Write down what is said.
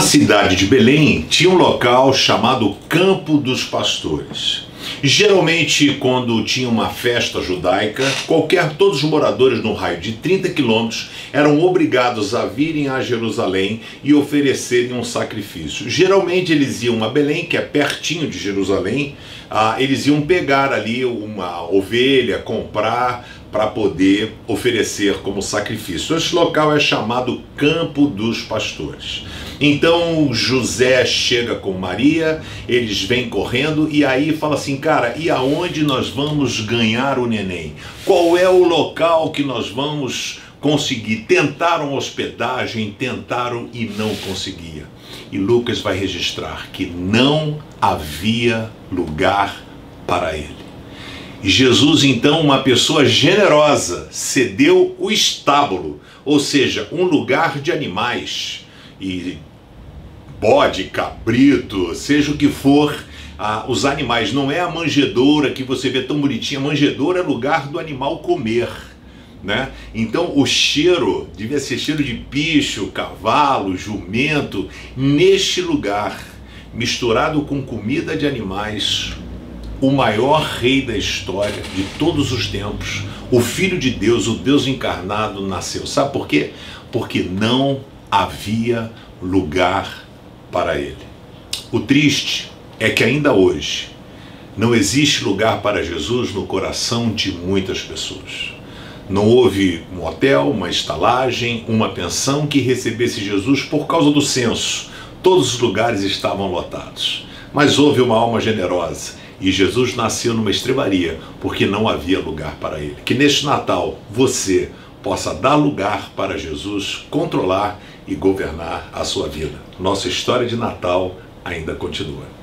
cidade de Belém tinha um local chamado Campo dos Pastores. Geralmente, quando tinha uma festa judaica, qualquer todos os moradores no raio de 30 quilômetros eram obrigados a virem a Jerusalém e oferecerem um sacrifício. Geralmente eles iam a Belém, que é pertinho de Jerusalém, ah, eles iam pegar ali uma ovelha, comprar para poder oferecer como sacrifício. Esse local é chamado Campo dos Pastores. Então José chega com Maria, eles vêm correndo e aí fala assim, cara, e aonde nós vamos ganhar o neném? Qual é o local que nós vamos conseguir? Tentaram hospedagem, tentaram e não conseguia. E Lucas vai registrar que não havia lugar para ele. Jesus, então, uma pessoa generosa, cedeu o estábulo, ou seja, um lugar de animais e bode, cabrito, seja o que for, ah, os animais. Não é a manjedoura que você vê tão bonitinha. A manjedoura é lugar do animal comer. Né? Então o cheiro devia ser cheiro de bicho, cavalo, jumento, neste lugar, misturado com comida de animais, o maior rei da história de todos os tempos, o Filho de Deus, o Deus encarnado, nasceu. Sabe por quê? Porque não havia lugar para ele. O triste é que ainda hoje não existe lugar para Jesus no coração de muitas pessoas. Não houve um hotel, uma estalagem, uma pensão que recebesse Jesus por causa do censo. Todos os lugares estavam lotados. Mas houve uma alma generosa e Jesus nasceu numa estrebaria porque não havia lugar para ele. Que neste Natal você possa dar lugar para Jesus controlar e governar a sua vida. Nossa história de Natal ainda continua.